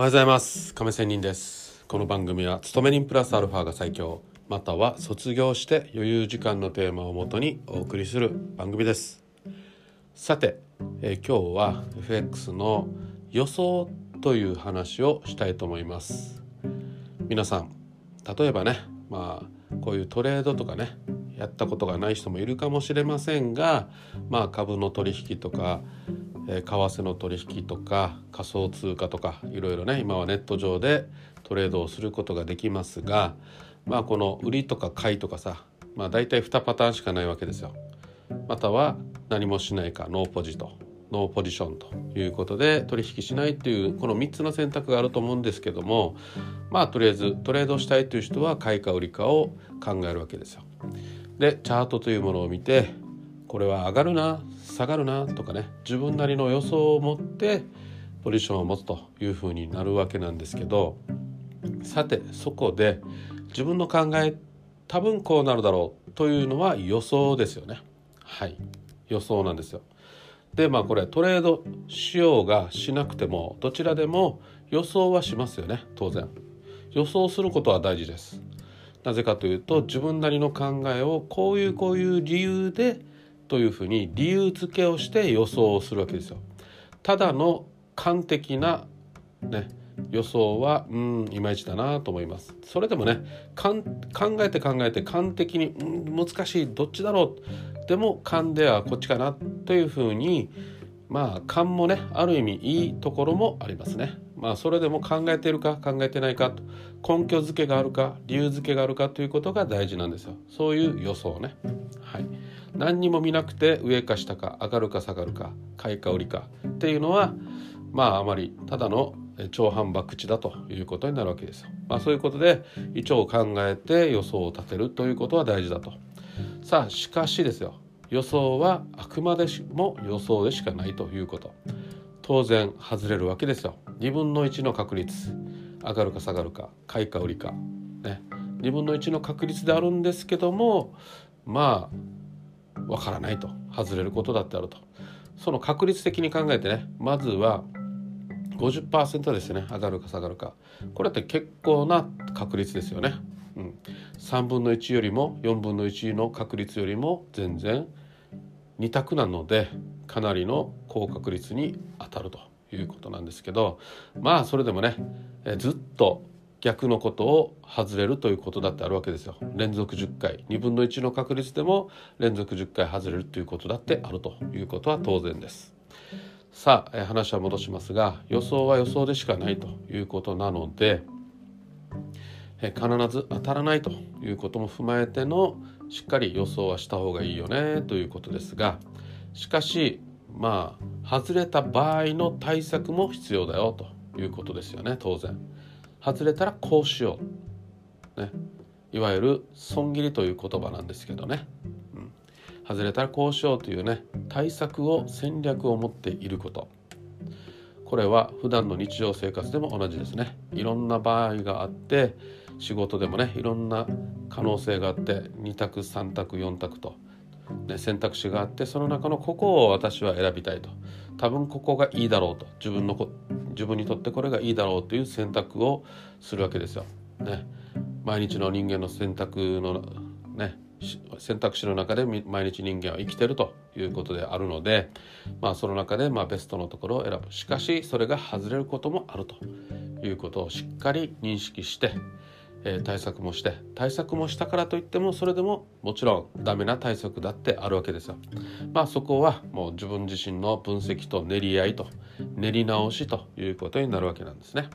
おはようございます。亀仙人です。この番組は勤め人プラスアルファが最強または卒業して余裕時間のテーマをもとにお送りする番組です。さて、え今日は FX の予想という話をしたいと思います。皆さん例えばねまあこういうトレードとかねやったことがない人もいるかもしれませんがまあ株の取引とかえ為替の取引とか仮想通貨とかいろいろね今はネット上でトレードをすることができますがまあこの売りとか買いとかさまあ大体2パターンしかないわけですよ。または何もしないかノーポジとノーポジションということで取引しないっていうこの3つの選択があると思うんですけどもまあとりあえずトレードしたいという人は買いか売りかを考えるわけですよ。でチャートというものを見てこれは上がるな下がるなとかね。自分なりの予想を持ってポジションを持つというふうになるわけなんですけどさてそこで自分の考え多分こうなるだろうというのは予想ですよね。はい。予想なんですよ。でまあこれトレードしようがしなくてもどちらでも予想はしますよね当然。予想することは大事です。なぜかというと自分なりの考えをこういうこういう理由でというふうに理由付けをして予想をするわけですよ。ただの完璧な、ね、予想はうんいまいちだなと思います。それでもねかん考えて考えて完璧にうん難しいどっちだろうでも勘ではこっちかなというふうにまあ勘もねある意味いいところもありますね。まあそれでも考えてるか考えてないかと根拠付けがあるか理由付けがあるかということが大事なんですよ。そういう予想ね。はい。何にも見なくて上か下か上がるか下がるか買いか売りか。っていうのはまああまりただの超反博打だということになるわけですよ。まあそういうことで一応考えて予想を立てるということは大事だと。さあしかしですよ。予想はあくまでも予想でしかないということ。当然外れるわけですよ。2分の1の確率。上がるか下がるか買いか売りか。ね。2分の1の確率であるんですけどもまあわからないと。外れることだってあると。その確率的に考えてね。まずは50%ですね。上がるか下がるか。これって結構な確率ですよね、うん、3分の1よりも4分の1の確率よりも全然2択なのでかなりの高確率に当たるということなんですけど。まあそれでもねずっと逆のことを外れるということだってあるわけですよ。連続10回。2分の1の確率でも連続10回外れるということだってあるということは当然です。さあ話は戻しますが予想は予想でしかないということなので必ず当たらないということも踏まえてのしっかり予想はした方がいいよねということですがしかしまあ外れた場合の対策も必要だよということですよね当然。外れたらこうしよう、ね、いわゆる損切りという言葉なんですけどね、うん、外れたらこうしようというね対策を戦略を持っていること。これは普段の日常生活でも同じですね。いろんな場合があって仕事でもねいろんな可能性があって2択3択4択と、ね、選択肢があってその中のここを私は選びたいと。多分ここがいいだろうと。自分のこ自分にとってこれがいいだろうという選択をするわけですよ。ね、毎日の人間の選択のね選択肢の中で毎日人間は生きてるということであるので、まあ、その中でまあベストのところを選ぶ。しかしそれが外れることもあるということをしっかり認識して、えー対策もして対策もしたからといってもそれでももちろんダメな対策だってあるわけですよ。まあそこはもう自分自身の分析と練り合いと練り直しということになるわけなんですね。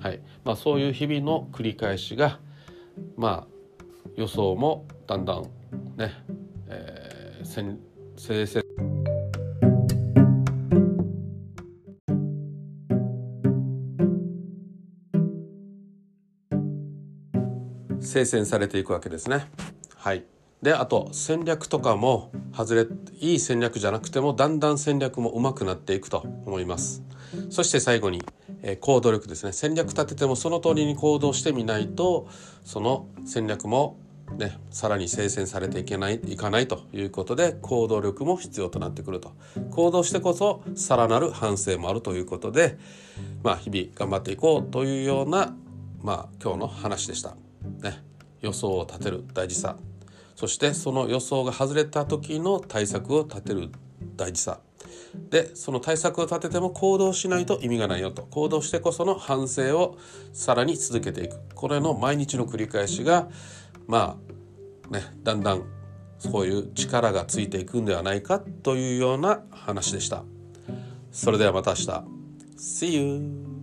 はいまあ、そういう日々の繰り返しがまあ予想もだんだんね、えー、先生精選されていくわけですね。はい、であと戦略とかも外れいい戦略じゃなくてもだんだん戦略も上手くなっていくと思います。そして最後に、え行動力ですね戦略立ててもその通りに行動してみないとその戦略もね、さらに精選されていけないいかないということで行動力も必要となってくると行動してこそさらなる反省もあるということで、まあ、日々頑張っていこうというような、まあ、今日の話でした。予想を立てる大事さ。そしてその予想が外れた時の対策を立てる大事さ。でその対策を立てても行動しないと意味がないよと。行動してこその反省をさらに続けていく。これの毎日の繰り返しがまあねだんだんそういう力がついていくんではないかというような話でした。それではまた明日。See you!